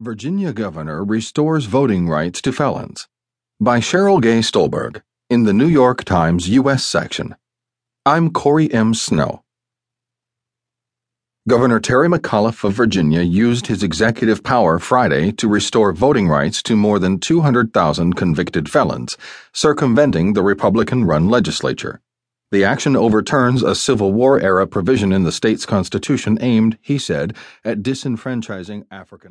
Virginia Governor Restores Voting Rights to Felons by Sheryl Gay Stolberg in the New York Times U.S. section. I'm Corey M. Snow. Governor Terry McAuliffe of Virginia used his executive power Friday to restore voting rights to more than 200,000 convicted felons, circumventing the Republican run legislature. The action overturns a Civil War era provision in the state's constitution aimed, he said, at disenfranchising African